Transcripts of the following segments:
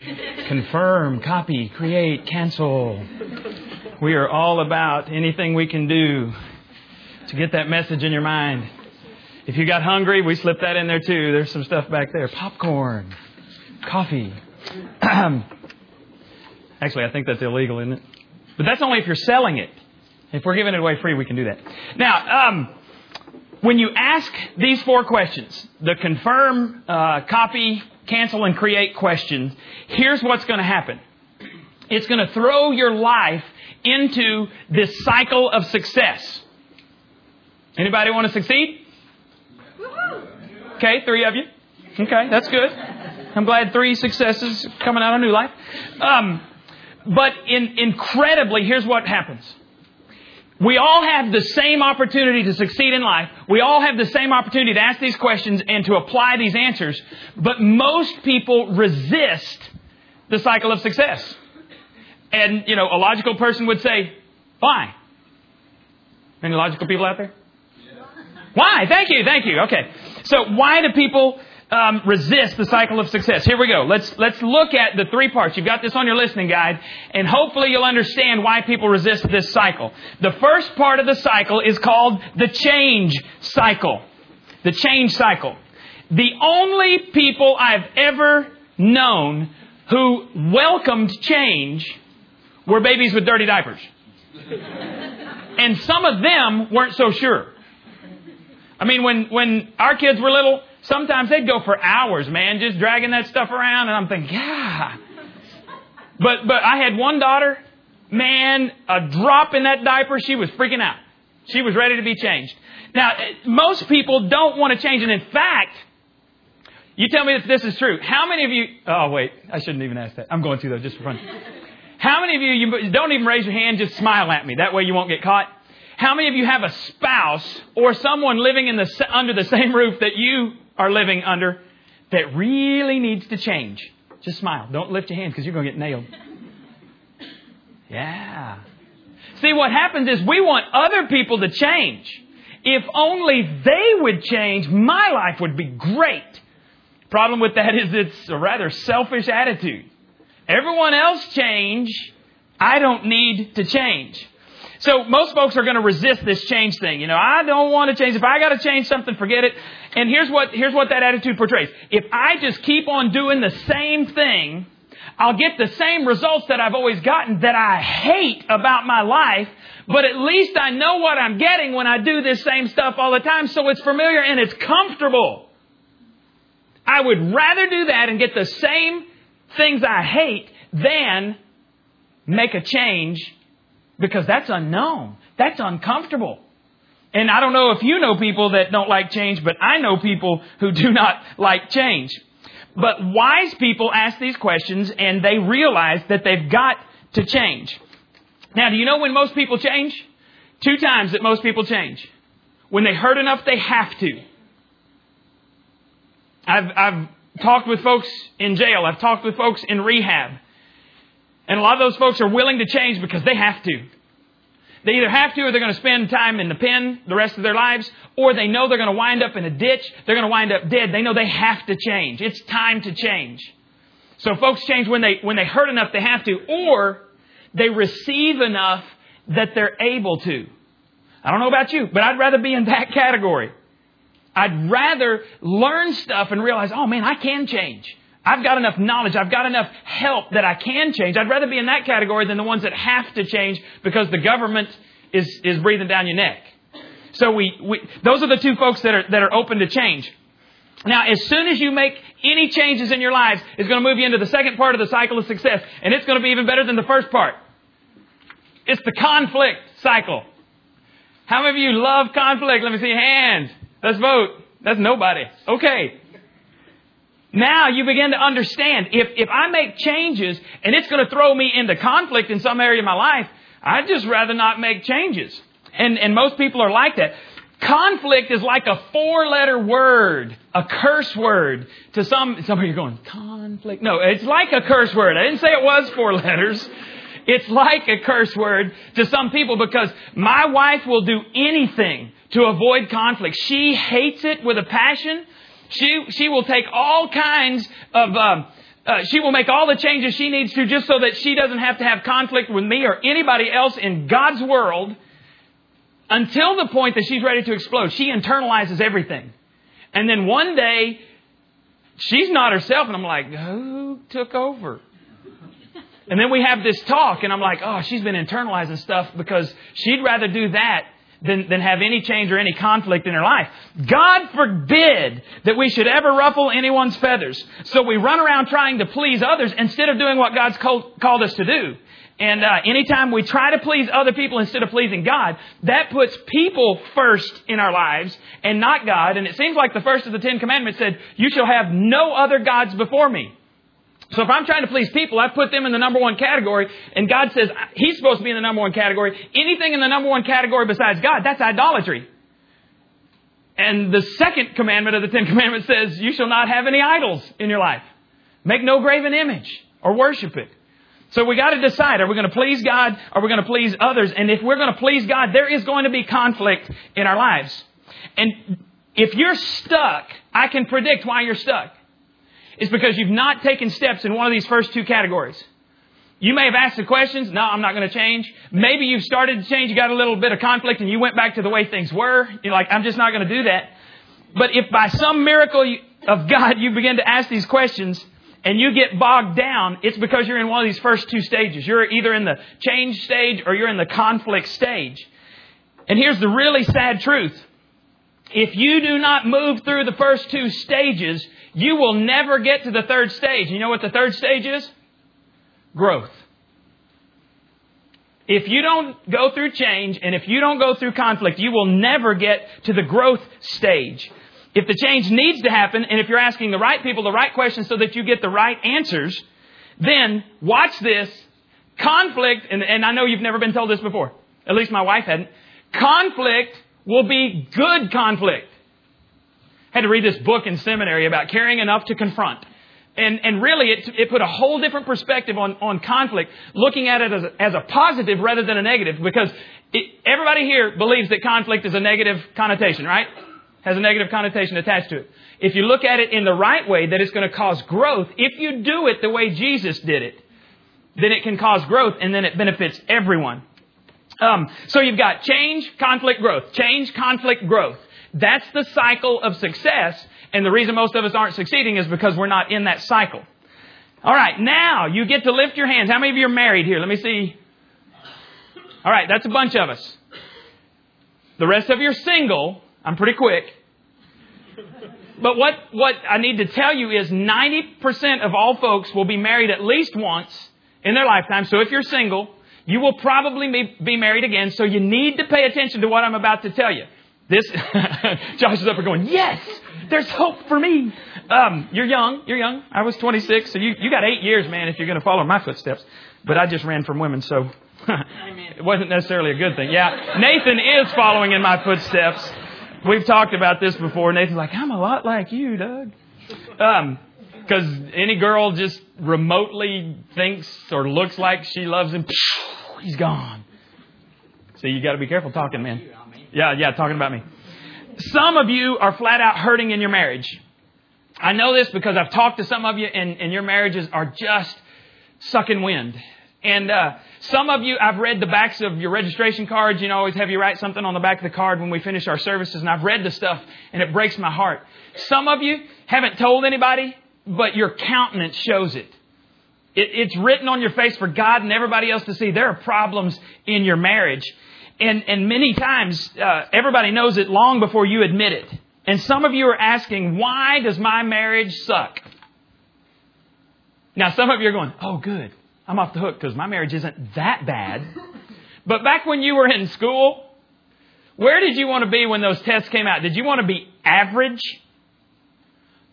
confirm, copy, create, cancel. We are all about anything we can do to get that message in your mind. If you got hungry, we slip that in there too. There's some stuff back there. Popcorn, coffee. Actually, I think that's illegal, isn't it? But that's only if you're selling it. If we're giving it away free, we can do that. Now, um, when you ask these four questions, the confirm, uh, copy, cancel, and create questions, here's what's going to happen. It's going to throw your life into this cycle of success. Anybody want to succeed? Okay, three of you. Okay, that's good. I'm glad three successes coming out of New Life. Um, but in, incredibly, here's what happens. We all have the same opportunity to succeed in life. We all have the same opportunity to ask these questions and to apply these answers. But most people resist the cycle of success. And, you know, a logical person would say, why? Any logical people out there? Why? Thank you, thank you. Okay. So why do people um, resist the cycle of success. Here we go. Let's let's look at the three parts. You've got this on your listening guide, and hopefully you'll understand why people resist this cycle. The first part of the cycle is called the change cycle. The change cycle. The only people I've ever known who welcomed change were babies with dirty diapers. and some of them weren't so sure. I mean, when, when our kids were little, Sometimes they'd go for hours, man, just dragging that stuff around, and I'm thinking, yeah. But but I had one daughter, man, a drop in that diaper, she was freaking out. She was ready to be changed. Now, eh, most people don't want to change, and in fact, you tell me if this is true. How many of you? Oh wait, I shouldn't even ask that. I'm going to though, just for fun. How many of you, you don't even raise your hand, just smile at me. That way you won't get caught. How many of you have a spouse or someone living in the, under the same roof that you are living under that really needs to change. Just smile. Don't lift your hands because you're going to get nailed. Yeah. See, what happens is we want other people to change. If only they would change, my life would be great. Problem with that is it's a rather selfish attitude. Everyone else change. I don't need to change. So most folks are going to resist this change thing. You know, I don't want to change. If I got to change something, forget it. And here's what, here's what that attitude portrays. If I just keep on doing the same thing, I'll get the same results that I've always gotten that I hate about my life, but at least I know what I'm getting when I do this same stuff all the time, so it's familiar and it's comfortable. I would rather do that and get the same things I hate than make a change because that's unknown. That's uncomfortable. And I don't know if you know people that don't like change, but I know people who do not like change. But wise people ask these questions and they realize that they've got to change. Now, do you know when most people change? Two times that most people change. When they hurt enough, they have to. I've, I've talked with folks in jail. I've talked with folks in rehab. And a lot of those folks are willing to change because they have to. They either have to or they're going to spend time in the pen the rest of their lives, or they know they're going to wind up in a ditch, they're going to wind up dead. They know they have to change. It's time to change. So folks change when they, when they hurt enough they have to, or they receive enough that they're able to. I don't know about you, but I'd rather be in that category. I'd rather learn stuff and realize, oh man, I can change. I've got enough knowledge. I've got enough help that I can change. I'd rather be in that category than the ones that have to change because the government is, is breathing down your neck. So we, we, those are the two folks that are, that are open to change. Now, as soon as you make any changes in your lives, it's going to move you into the second part of the cycle of success. And it's going to be even better than the first part. It's the conflict cycle. How many of you love conflict? Let me see hands. Let's vote. That's nobody. Okay. Now you begin to understand if, if I make changes and it's going to throw me into conflict in some area of my life, I'd just rather not make changes. And, and most people are like that. Conflict is like a four letter word, a curse word to some, some of you are going, conflict. No, it's like a curse word. I didn't say it was four letters. It's like a curse word to some people because my wife will do anything to avoid conflict. She hates it with a passion. She, she will take all kinds of, um, uh, she will make all the changes she needs to just so that she doesn't have to have conflict with me or anybody else in God's world until the point that she's ready to explode. She internalizes everything. And then one day, she's not herself, and I'm like, who took over? And then we have this talk, and I'm like, oh, she's been internalizing stuff because she'd rather do that than, than have any change or any conflict in her life. God forbid that we should ever ruffle anyone's feathers. So we run around trying to please others instead of doing what God's called, called us to do. And uh, anytime we try to please other people instead of pleasing God, that puts people first in our lives and not God. And it seems like the first of the Ten Commandments said, You shall have no other gods before me. So if I'm trying to please people, I put them in the number one category, and God says He's supposed to be in the number one category. Anything in the number one category besides God, that's idolatry. And the second commandment of the Ten Commandments says, You shall not have any idols in your life. Make no graven image or worship it. So we got to decide, are we going to please God? Are we going to please others? And if we're going to please God, there is going to be conflict in our lives. And if you're stuck, I can predict why you're stuck. It's because you've not taken steps in one of these first two categories. You may have asked the questions, no, I'm not going to change. Maybe you've started to change, you got a little bit of conflict and you went back to the way things were. You're like, I'm just not going to do that. But if by some miracle of God you begin to ask these questions, and you get bogged down, it's because you're in one of these first two stages. You're either in the change stage or you're in the conflict stage. And here's the really sad truth. If you do not move through the first two stages, you will never get to the third stage. You know what the third stage is? Growth. If you don't go through change and if you don't go through conflict, you will never get to the growth stage. If the change needs to happen, and if you're asking the right people the right questions so that you get the right answers, then watch this. Conflict, and, and I know you've never been told this before. At least my wife hadn't. Conflict will be good conflict. Had to read this book in seminary about caring enough to confront. And, and really, it, it put a whole different perspective on, on conflict, looking at it as a, as a positive rather than a negative, because it, everybody here believes that conflict is a negative connotation, right? has a negative connotation attached to it. If you look at it in the right way, that it's going to cause growth, if you do it the way Jesus did it, then it can cause growth and then it benefits everyone. Um, so you've got change, conflict, growth. Change, conflict, growth. That's the cycle of success. And the reason most of us aren't succeeding is because we're not in that cycle. All right, now you get to lift your hands. How many of you are married here? Let me see. All right, that's a bunch of us. The rest of you are single. I'm pretty quick. But what, what I need to tell you is 90% of all folks will be married at least once in their lifetime. So if you're single, you will probably be, be married again. So you need to pay attention to what I'm about to tell you. This, Josh is up here going, yes, there's hope for me. Um, you're young. You're young. I was 26. So you, you got eight years, man, if you're going to follow my footsteps. But I just ran from women, so it wasn't necessarily a good thing. Yeah, Nathan is following in my footsteps. We've talked about this before. Nathan's like, I'm a lot like you, Doug. Um, because any girl just remotely thinks or looks like she loves him, he's gone. So you got to be careful talking, man. Yeah, yeah, talking about me. Some of you are flat out hurting in your marriage. I know this because I've talked to some of you, and, and your marriages are just sucking wind. And uh, some of you, I've read the backs of your registration cards. You know, always have you write something on the back of the card when we finish our services, and I've read the stuff, and it breaks my heart. Some of you haven't told anybody, but your countenance shows it. it it's written on your face for God and everybody else to see. There are problems in your marriage. And, and many times, uh, everybody knows it long before you admit it. And some of you are asking, why does my marriage suck? Now, some of you are going, oh, good. I'm off the hook because my marriage isn't that bad. But back when you were in school, where did you want to be when those tests came out? Did you want to be average?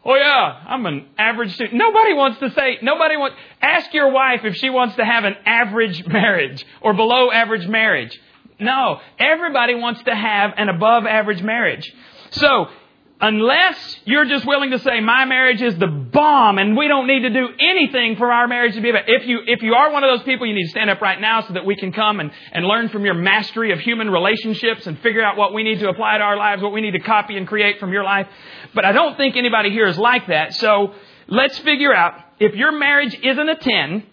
Oh yeah, I'm an average student. Nobody wants to say, nobody wants, ask your wife if she wants to have an average marriage or below average marriage. No, everybody wants to have an above average marriage. So, unless you're just willing to say my marriage is the bomb and we don't need to do anything for our marriage to be better. If you, if you are one of those people, you need to stand up right now so that we can come and, and learn from your mastery of human relationships and figure out what we need to apply to our lives, what we need to copy and create from your life. But I don't think anybody here is like that. So let's figure out if your marriage isn't a 10,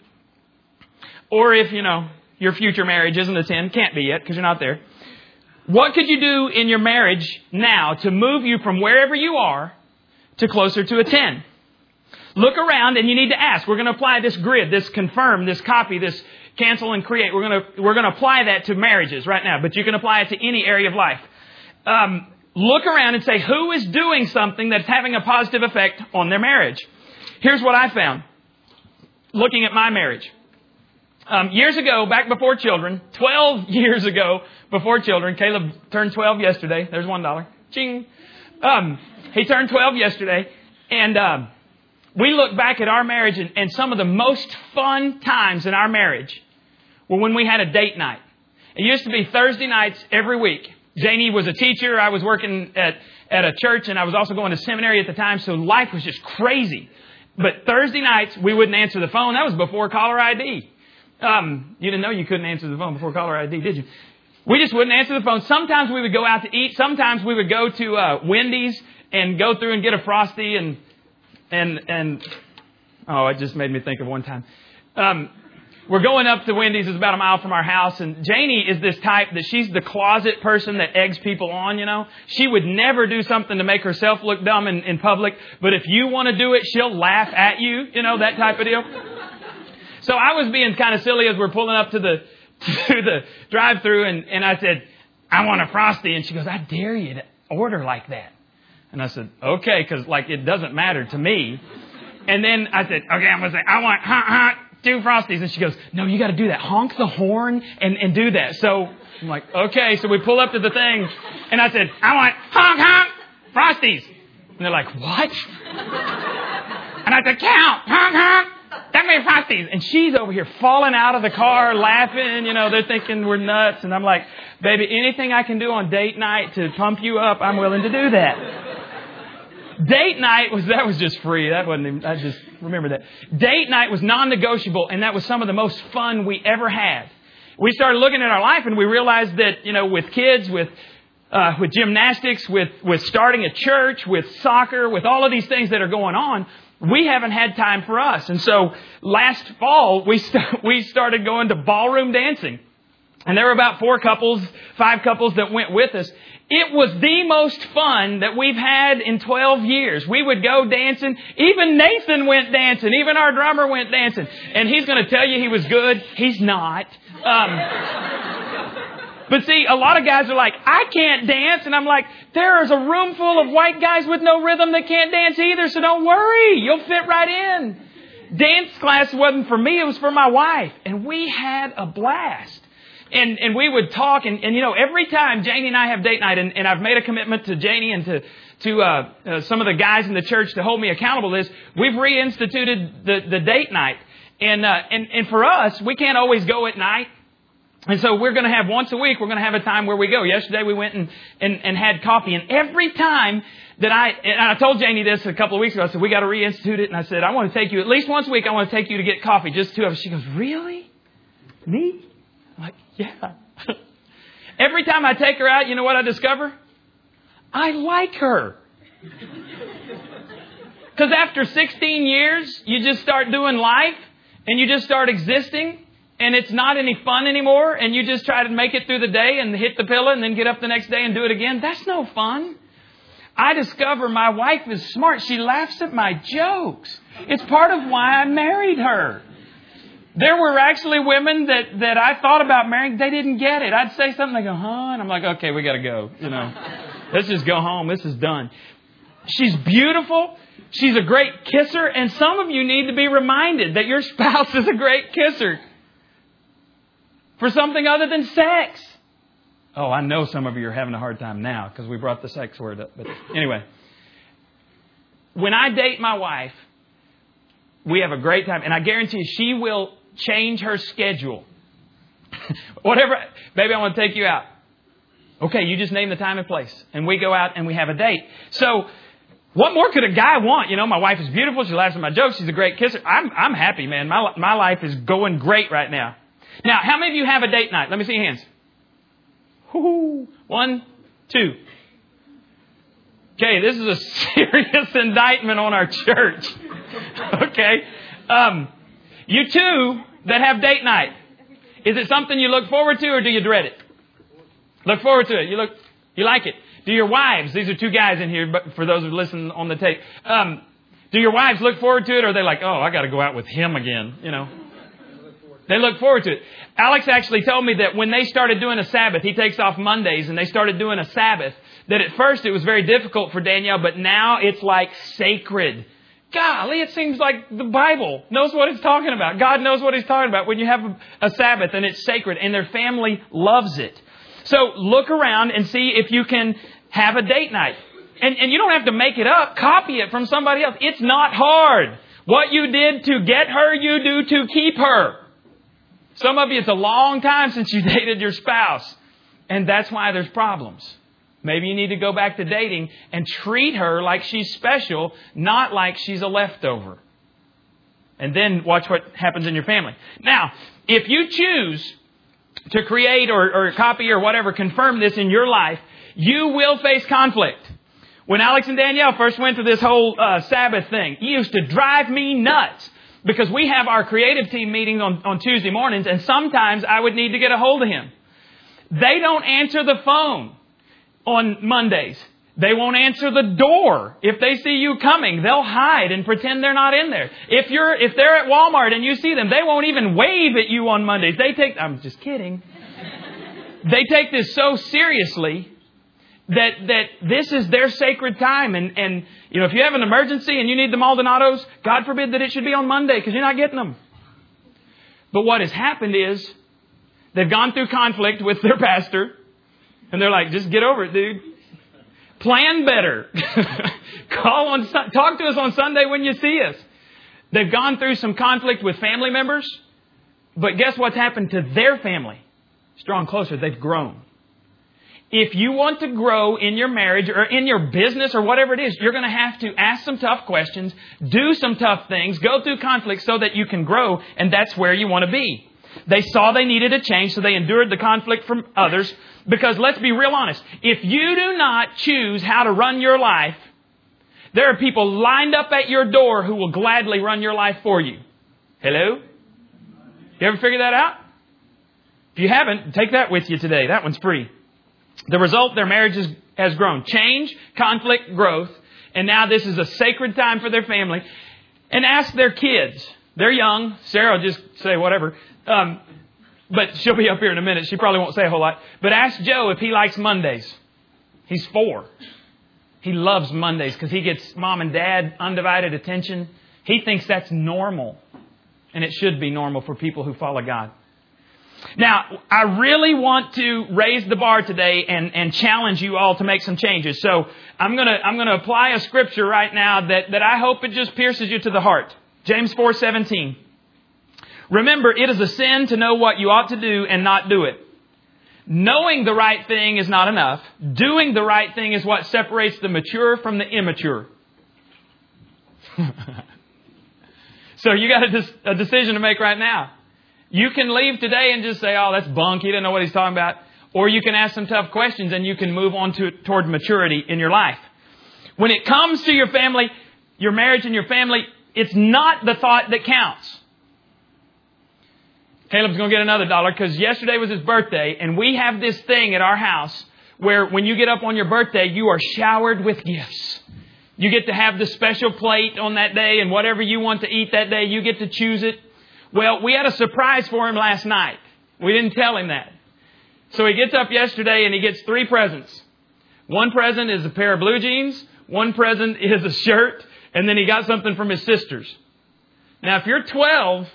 or if, you know, your future marriage isn't a 10, can't be yet because you're not there. What could you do in your marriage now to move you from wherever you are to closer to a 10? Look around and you need to ask. We're going to apply this grid, this confirm, this copy, this cancel and create. We're going to, we're going to apply that to marriages right now, but you can apply it to any area of life. Um, look around and say, who is doing something that's having a positive effect on their marriage? Here's what I found looking at my marriage. Um, years ago, back before children, 12 years ago before children, Caleb turned 12 yesterday. There's one dollar. Ching. Um, he turned 12 yesterday, and um, we look back at our marriage, and, and some of the most fun times in our marriage were when we had a date night. It used to be Thursday nights every week. Janie was a teacher. I was working at, at a church, and I was also going to seminary at the time, so life was just crazy. But Thursday nights, we wouldn't answer the phone. That was before caller ID. Um, you didn't know you couldn't answer the phone before caller ID, did you? We just wouldn't answer the phone. Sometimes we would go out to eat. Sometimes we would go to uh, Wendy's and go through and get a frosty and and and oh, it just made me think of one time. Um, we're going up to Wendy's. It's about a mile from our house, and Janie is this type that she's the closet person that eggs people on. You know, she would never do something to make herself look dumb in, in public, but if you want to do it, she'll laugh at you. You know that type of deal. So I was being kind of silly as we're pulling up to the to the drive-through, and and I said, "I want a frosty," and she goes, "I dare you to order like that." And I said, "Okay," because like it doesn't matter to me. And then I said, "Okay, I'm gonna say I want honk honk two frosties," and she goes, "No, you got to do that. Honk the horn and and do that." So I'm like, "Okay." So we pull up to the thing, and I said, "I want honk honk frosties," and they're like, "What?" And I said, "Count honk honk." That many frosties. And she's over here falling out of the car laughing. You know, they're thinking we're nuts. And I'm like, baby, anything I can do on date night to pump you up, I'm willing to do that. Date night was, that was just free. That wasn't even, I just remember that. Date night was non-negotiable and that was some of the most fun we ever had. We started looking at our life and we realized that, you know, with kids, with, uh, with gymnastics, with, with starting a church, with soccer, with all of these things that are going on, we haven't had time for us. And so last fall, we, st- we started going to ballroom dancing. And there were about four couples, five couples that went with us. It was the most fun that we've had in 12 years. We would go dancing. Even Nathan went dancing. Even our drummer went dancing. And he's going to tell you he was good. He's not. Um, but see, a lot of guys are like, I can't dance. And I'm like, there is a room full of white guys with no rhythm that can't dance either, so don't worry. You'll fit right in. Dance class wasn't for me, it was for my wife. And we had a blast. And, and we would talk, and, and you know, every time Janie and I have date night, and, and I've made a commitment to Janie and to, to uh, uh, some of the guys in the church to hold me accountable this, we've reinstituted the, the date night. And, uh, and, and for us, we can't always go at night. And so we're going to have once a week, we're going to have a time where we go. Yesterday we went and, and, and had coffee. And every time that I, and I told Janie this a couple of weeks ago, I said, we got to reinstitute it. And I said, I want to take you at least once a week. I want to take you to get coffee, just two of us. She goes, really? Me? I'm like, yeah. every time I take her out, you know what I discover? I like her. Because after 16 years, you just start doing life and you just start existing and it's not any fun anymore and you just try to make it through the day and hit the pillow and then get up the next day and do it again, that's no fun. I discover my wife is smart. She laughs at my jokes. It's part of why I married her. There were actually women that, that I thought about marrying, they didn't get it. I'd say something, they go, huh? And I'm like, okay, we gotta go. You know, let's just go home. This is done. She's beautiful. She's a great kisser. And some of you need to be reminded that your spouse is a great kisser for something other than sex. Oh, I know some of you are having a hard time now because we brought the sex word up. But anyway, when I date my wife, we have a great time. And I guarantee you, she will change her schedule. Whatever, baby, I want to take you out. Okay, you just name the time and place. And we go out and we have a date. So, what more could a guy want? You know, my wife is beautiful. She laughs at my jokes. She's a great kisser. I'm, I'm happy, man. My, my life is going great right now. Now, how many of you have a date night? Let me see your hands. One, two. Okay, this is a serious indictment on our church. okay. Um, you two that have date night, is it something you look forward to or do you dread it? Look forward to it. You look, you like it. Do your wives, these are two guys in here, but for those who listen on the tape, um, do your wives look forward to it or are they like, oh, I gotta go out with him again, you know? They look forward to it. Alex actually told me that when they started doing a Sabbath, he takes off Mondays and they started doing a Sabbath, that at first it was very difficult for Danielle, but now it's like sacred. Golly, it seems like the Bible knows what it's talking about. God knows what He's talking about when you have a, Sabbath and it's sacred and their family loves it. So look around and see if you can have a date night. And, and you don't have to make it up. Copy it from somebody else. It's not hard. What you did to get her, you do to keep her. Some of you, it's a long time since you dated your spouse. And that's why there's problems. Maybe you need to go back to dating and treat her like she's special, not like she's a leftover. And then watch what happens in your family. Now, if you choose to create or, or copy or whatever, confirm this in your life, you will face conflict. When Alex and Danielle first went through this whole uh, Sabbath thing, it used to drive me nuts because we have our creative team meeting on, on Tuesday mornings, and sometimes I would need to get a hold of him. They don't answer the phone on Mondays. They won't answer the door. If they see you coming, they'll hide and pretend they're not in there. If you're, if they're at Walmart and you see them, they won't even wave at you on Mondays. They take, I'm just kidding. they take this so seriously that, that this is their sacred time. And, and, you know, if you have an emergency and you need the Maldonados, God forbid that it should be on Monday because you're not getting them. But what has happened is they've gone through conflict with their pastor and they're like, just get over it, dude. Plan better. Call on, talk to us on Sunday when you see us. They've gone through some conflict with family members, but guess what's happened to their family? Strong closer, they've grown. If you want to grow in your marriage or in your business or whatever it is, you're going to have to ask some tough questions, do some tough things, go through conflict so that you can grow, and that's where you want to be. They saw they needed a change, so they endured the conflict from others. Because let's be real honest. If you do not choose how to run your life, there are people lined up at your door who will gladly run your life for you. Hello? You ever figure that out? If you haven't, take that with you today. That one's free. The result, their marriage has grown. Change, conflict, growth. And now this is a sacred time for their family. And ask their kids. They're young. Sarah will just say whatever. Um, but she'll be up here in a minute. She probably won't say a whole lot. But ask Joe if he likes Mondays. He's four. He loves Mondays because he gets mom and dad undivided attention. He thinks that's normal. And it should be normal for people who follow God. Now, I really want to raise the bar today and, and challenge you all to make some changes. So I'm gonna, I'm gonna apply a scripture right now that, that I hope it just pierces you to the heart. James 4:17. Remember, it is a sin to know what you ought to do and not do it. Knowing the right thing is not enough. Doing the right thing is what separates the mature from the immature. so you got a, a, decision to make right now. You can leave today and just say, oh, that's bunk. He didn't know what he's talking about. Or you can ask some tough questions and you can move on to, toward maturity in your life. When it comes to your family, your marriage and your family, it's not the thought that counts. Caleb's going to get another dollar because yesterday was his birthday, and we have this thing at our house where when you get up on your birthday, you are showered with gifts. You get to have the special plate on that day, and whatever you want to eat that day, you get to choose it. Well, we had a surprise for him last night. We didn't tell him that. So he gets up yesterday and he gets three presents. One present is a pair of blue jeans, one present is a shirt, and then he got something from his sisters. Now, if you're 12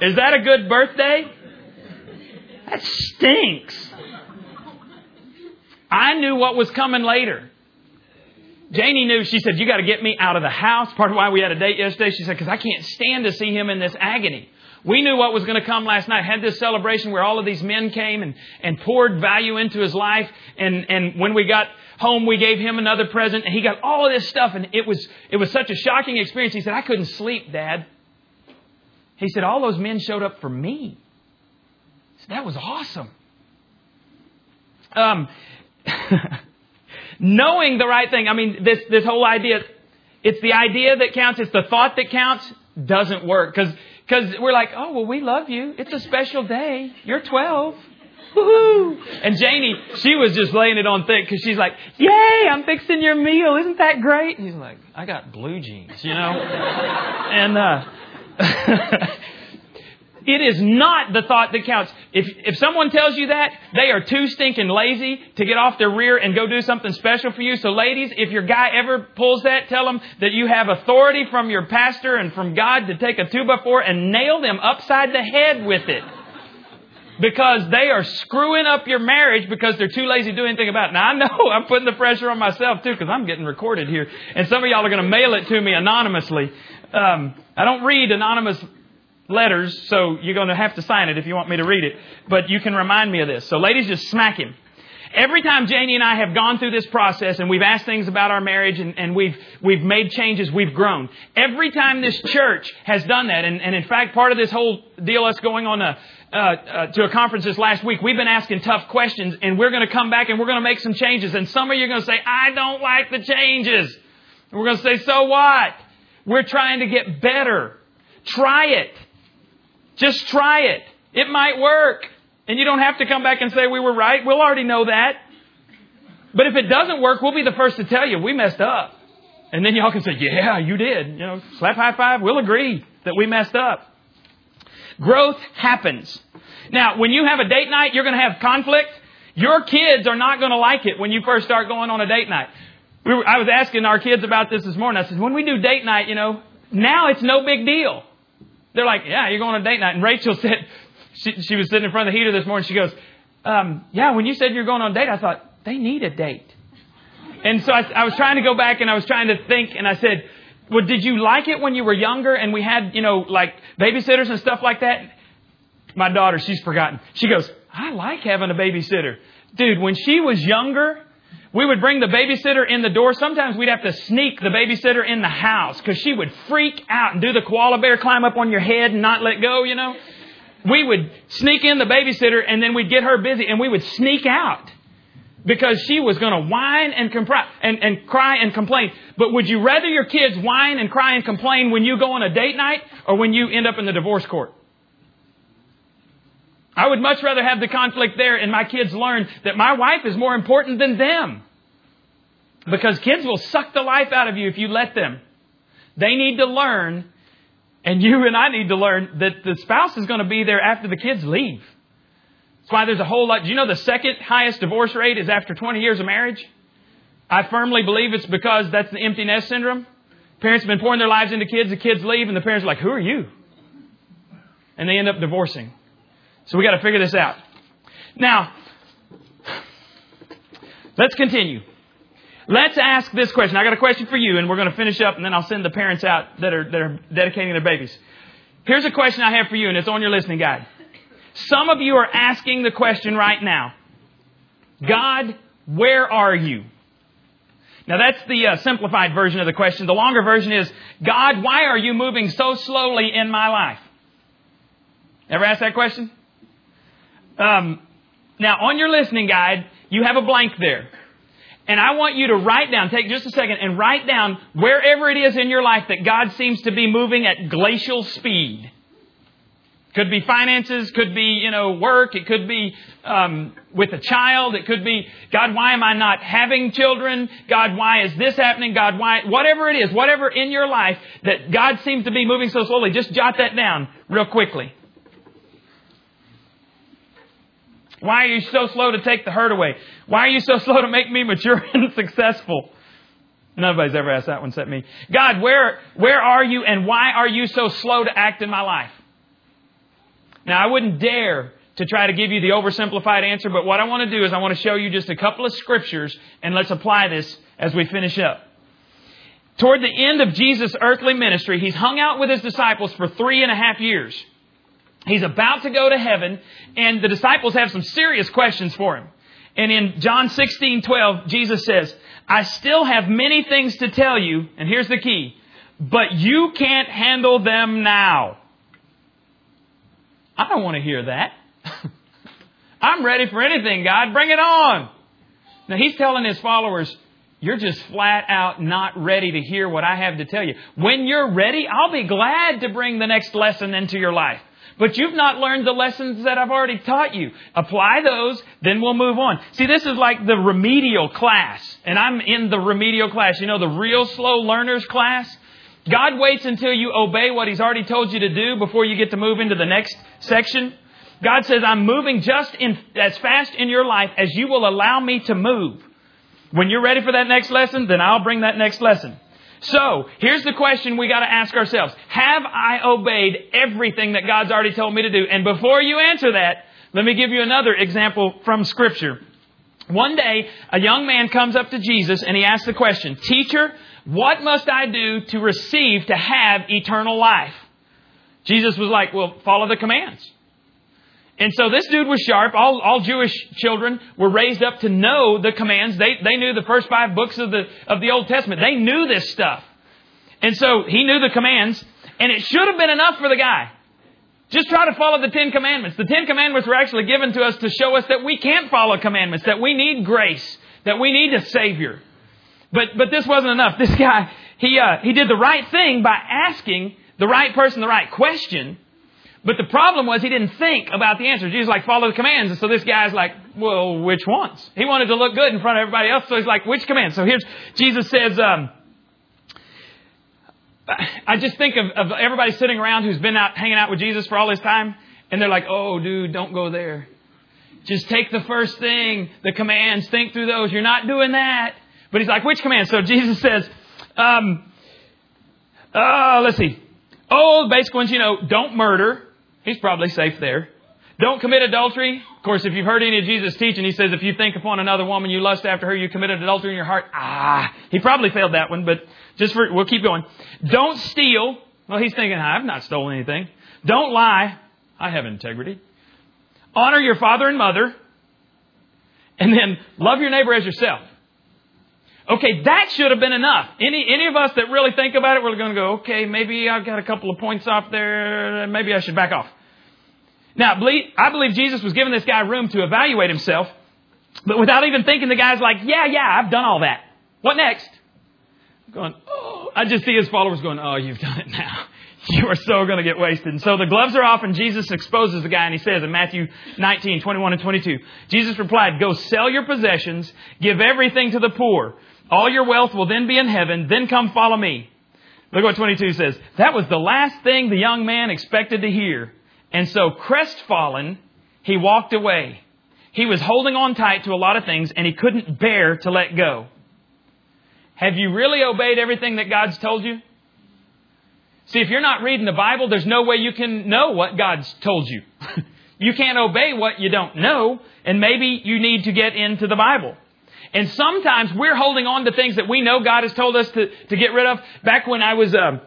is that a good birthday? That stinks. I knew what was coming later. Janie knew, she said, You got to get me out of the house. Part of why we had a date yesterday, she said, Because I can't stand to see him in this agony. We knew what was going to come last night. Had this celebration where all of these men came and, and poured value into his life. And, and when we got home, we gave him another present and he got all of this stuff. And it was, it was such a shocking experience. He said, I couldn't sleep, Dad. He said, All those men showed up for me. Said, that was awesome. Um, knowing the right thing, I mean, this, this whole idea, it's the idea that counts, it's the thought that counts, doesn't work. Because because we're like, oh, well, we love you. It's a special day. You're 12. Woo-hoo. And Janie, she was just laying it on thick because she's like, Yay, I'm fixing your meal. Isn't that great? And he's like, I got blue jeans, you know? and, uh, it is not the thought that counts. If, if someone tells you that, they are too stinking lazy to get off their rear and go do something special for you. So ladies, if your guy ever pulls that, tell him that you have authority from your pastor and from God to take a two by four and nail them upside the head with it because they are screwing up your marriage because they're too lazy to do anything about it. Now I know I'm putting the pressure on myself too because I'm getting recorded here, and some of y'all are going to mail it to me anonymously. Um, I don't read anonymous letters, so you're going to have to sign it if you want me to read it. But you can remind me of this. So ladies, just smack him. Every time Janie and I have gone through this process and we've asked things about our marriage and, and we've, we've made changes, we've grown. Every time this church has done that, and, and in fact, part of this whole deal, us going on a, uh, uh, to a conference this last week, we've been asking tough questions, and we're going to come back and we're going to make some changes. And some of you are going to say, I don't like the changes. And we're going to say, so what? We're trying to get better. Try it. Just try it. It might work. And you don't have to come back and say we were right. We'll already know that. But if it doesn't work, we'll be the first to tell you we messed up. And then y'all can say, yeah, you did. You know, slap high five. We'll agree that we messed up. Growth happens. Now, when you have a date night, you're going to have conflict. Your kids are not going to like it when you first start going on a date night. We were, I was asking our kids about this this morning. I said, when we do date night, you know, now it's no big deal. They're like, yeah, you're going on a date night. And Rachel said, she, she was sitting in front of the heater this morning. She goes, um, yeah, when you said you're going on a date, I thought, they need a date. And so I, I was trying to go back and I was trying to think and I said, well, did you like it when you were younger and we had, you know, like babysitters and stuff like that? My daughter, she's forgotten. She goes, I like having a babysitter. Dude, when she was younger, we would bring the babysitter in the door. Sometimes we'd have to sneak the babysitter in the house because she would freak out and do the koala bear climb up on your head and not let go, you know. We would sneak in the babysitter and then we'd get her busy and we would sneak out because she was going to whine and, compri- and, and cry and complain. But would you rather your kids whine and cry and complain when you go on a date night or when you end up in the divorce court? I would much rather have the conflict there and my kids learn that my wife is more important than them. Because kids will suck the life out of you if you let them. They need to learn, and you and I need to learn that the spouse is going to be there after the kids leave. That's why there's a whole lot. Do you know the second highest divorce rate is after 20 years of marriage? I firmly believe it's because that's the empty nest syndrome. Parents have been pouring their lives into kids, the kids leave, and the parents are like, Who are you? And they end up divorcing. So we got to figure this out. Now, let's continue. Let's ask this question. I got a question for you, and we're going to finish up, and then I'll send the parents out that are, that are dedicating their babies. Here's a question I have for you, and it's on your listening guide. Some of you are asking the question right now God, where are you? Now that's the uh, simplified version of the question. The longer version is, God, why are you moving so slowly in my life? Ever ask that question? Um, now on your listening guide, you have a blank there. And I want you to write down, take just a second and write down wherever it is in your life that God seems to be moving at glacial speed. Could be finances, could be, you know, work, it could be um, with a child, it could be, God, why am I not having children? God, why is this happening? God, why, whatever it is, whatever in your life that God seems to be moving so slowly, just jot that down real quickly. Why are you so slow to take the hurt away? Why are you so slow to make me mature and successful? Nobody's ever asked that one except me. God, where, where are you and why are you so slow to act in my life? Now, I wouldn't dare to try to give you the oversimplified answer, but what I want to do is I want to show you just a couple of scriptures and let's apply this as we finish up. Toward the end of Jesus' earthly ministry, he's hung out with his disciples for three and a half years. He's about to go to heaven, and the disciples have some serious questions for him. And in John 16, 12, Jesus says, I still have many things to tell you, and here's the key, but you can't handle them now. I don't want to hear that. I'm ready for anything, God. Bring it on. Now he's telling his followers, you're just flat out not ready to hear what I have to tell you. When you're ready, I'll be glad to bring the next lesson into your life. But you've not learned the lessons that I've already taught you. Apply those, then we'll move on. See, this is like the remedial class. And I'm in the remedial class. You know, the real slow learners class? God waits until you obey what He's already told you to do before you get to move into the next section. God says, I'm moving just in, as fast in your life as you will allow me to move. When you're ready for that next lesson, then I'll bring that next lesson. So, here's the question we gotta ask ourselves. Have I obeyed everything that God's already told me to do? And before you answer that, let me give you another example from scripture. One day, a young man comes up to Jesus and he asks the question, Teacher, what must I do to receive, to have eternal life? Jesus was like, well, follow the commands. And so this dude was sharp. All, all Jewish children were raised up to know the commands. They, they knew the first five books of the, of the Old Testament. They knew this stuff. And so he knew the commands, and it should have been enough for the guy. Just try to follow the Ten Commandments. The Ten Commandments were actually given to us to show us that we can't follow commandments, that we need grace, that we need a Savior. But, but this wasn't enough. This guy, he, uh, he did the right thing by asking the right person the right question, but the problem was he didn't think about the answer. Jesus like, follow the commands. And so this guy's like, well, which ones? He wanted to look good in front of everybody else, so he's like, which commands? So here's, Jesus says, um, I just think of, of everybody sitting around who's been out hanging out with Jesus for all this time, and they're like, oh, dude, don't go there. Just take the first thing, the commands, think through those. You're not doing that. But he's like, which commands? So Jesus says, um, uh, let's see. Oh, basic ones, you know, don't murder. He's probably safe there. Don't commit adultery. Of course, if you've heard any of Jesus' teaching, he says if you think upon another woman, you lust after her, you committed adultery in your heart. Ah, he probably failed that one, but just for, we'll keep going. Don't steal. Well, he's thinking, I've not stolen anything. Don't lie. I have integrity. Honor your father and mother. And then love your neighbor as yourself. Okay, that should have been enough. Any, any of us that really think about it, we're going to go, okay, maybe I've got a couple of points off there. Maybe I should back off. Now, I believe Jesus was giving this guy room to evaluate himself, but without even thinking, the guy's like, yeah, yeah, I've done all that. What next? Going, oh, I just see his followers going, oh, you've done it now. You are so going to get wasted. And so the gloves are off, and Jesus exposes the guy, and he says in Matthew 19, 21 and 22, Jesus replied, Go sell your possessions, give everything to the poor. All your wealth will then be in heaven. Then come follow me. Look what 22 says. That was the last thing the young man expected to hear. And so crestfallen, he walked away. He was holding on tight to a lot of things and he couldn't bear to let go. Have you really obeyed everything that God's told you? See, if you're not reading the Bible, there's no way you can know what God's told you. you can't obey what you don't know, and maybe you need to get into the Bible. And sometimes we're holding on to things that we know God has told us to, to get rid of. Back when I was uh,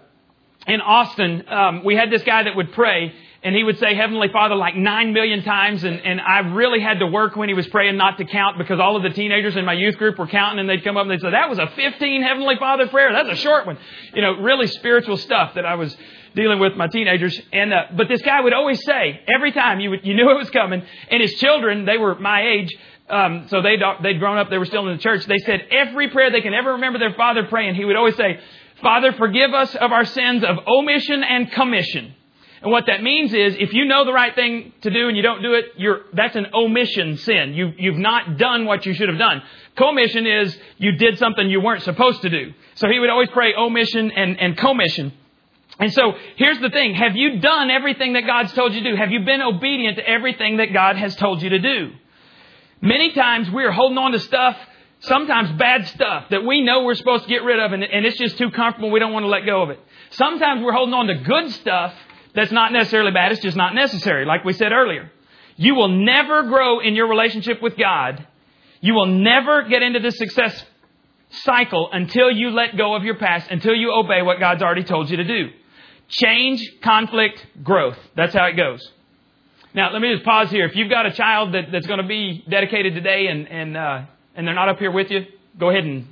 in Austin, um, we had this guy that would pray, and he would say Heavenly Father like nine million times, and, and I really had to work when he was praying not to count because all of the teenagers in my youth group were counting, and they'd come up and they'd say, that was a 15 Heavenly Father prayer. That's a short one. You know, really spiritual stuff that I was dealing with my teenagers. And, uh, but this guy would always say, every time you, would, you knew it was coming, and his children, they were my age, um, so they'd, they'd grown up, they were still in the church. They said every prayer they can ever remember their father praying, he would always say, Father, forgive us of our sins of omission and commission. And what that means is, if you know the right thing to do and you don't do it, that's an omission sin. You, you've not done what you should have done. Commission is you did something you weren't supposed to do. So he would always pray omission and, and commission. And so here's the thing. Have you done everything that God's told you to do? Have you been obedient to everything that God has told you to do? Many times we're holding on to stuff, sometimes bad stuff that we know we're supposed to get rid of and, and it's just too comfortable. We don't want to let go of it. Sometimes we're holding on to good stuff that's not necessarily bad. It's just not necessary, like we said earlier. You will never grow in your relationship with God. You will never get into the success cycle until you let go of your past, until you obey what God's already told you to do. Change, conflict, growth. That's how it goes. Now, let me just pause here. If you've got a child that, that's going to be dedicated today and, and, uh, and they're not up here with you, go ahead and,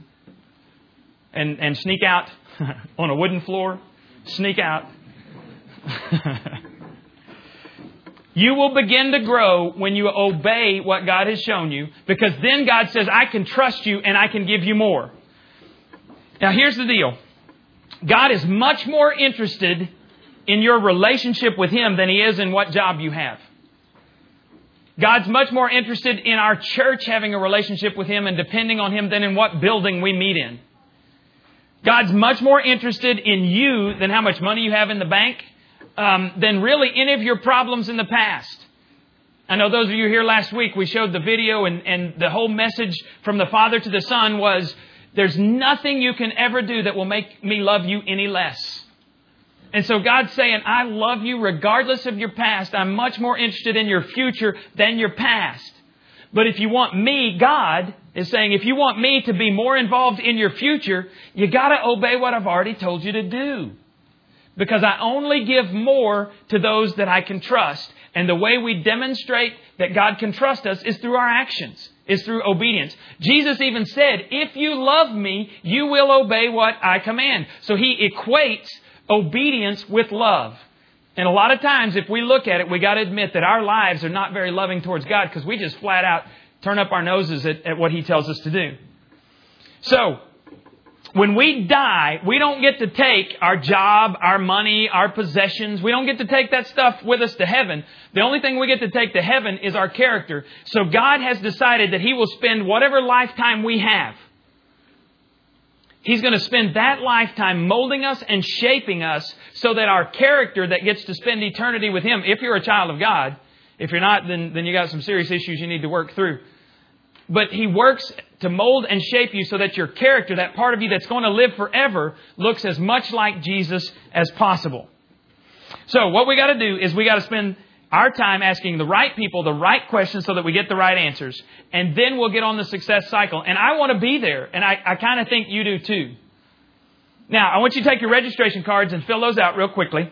and, and sneak out on a wooden floor. Sneak out. you will begin to grow when you obey what God has shown you because then God says, I can trust you and I can give you more. Now, here's the deal God is much more interested in your relationship with Him than He is in what job you have. God's much more interested in our church having a relationship with Him and depending on Him than in what building we meet in. God's much more interested in you than how much money you have in the bank, um, than really any of your problems in the past. I know those of you here last week, we showed the video, and, and the whole message from the Father to the Son was there's nothing you can ever do that will make me love you any less. And so God's saying, I love you regardless of your past. I'm much more interested in your future than your past. But if you want me, God is saying, if you want me to be more involved in your future, you gotta obey what I've already told you to do. Because I only give more to those that I can trust. And the way we demonstrate that God can trust us is through our actions, is through obedience. Jesus even said, if you love me, you will obey what I command. So he equates obedience with love. And a lot of times, if we look at it, we got to admit that our lives are not very loving towards God because we just flat out turn up our noses at, at what He tells us to do. So, when we die, we don't get to take our job, our money, our possessions. We don't get to take that stuff with us to heaven. The only thing we get to take to heaven is our character. So God has decided that He will spend whatever lifetime we have He's going to spend that lifetime molding us and shaping us so that our character that gets to spend eternity with Him, if you're a child of God, if you're not, then, then you got some serious issues you need to work through. But He works to mold and shape you so that your character, that part of you that's going to live forever, looks as much like Jesus as possible. So what we got to do is we got to spend our time asking the right people the right questions so that we get the right answers. And then we'll get on the success cycle. And I want to be there. And I, I kind of think you do too. Now, I want you to take your registration cards and fill those out real quickly.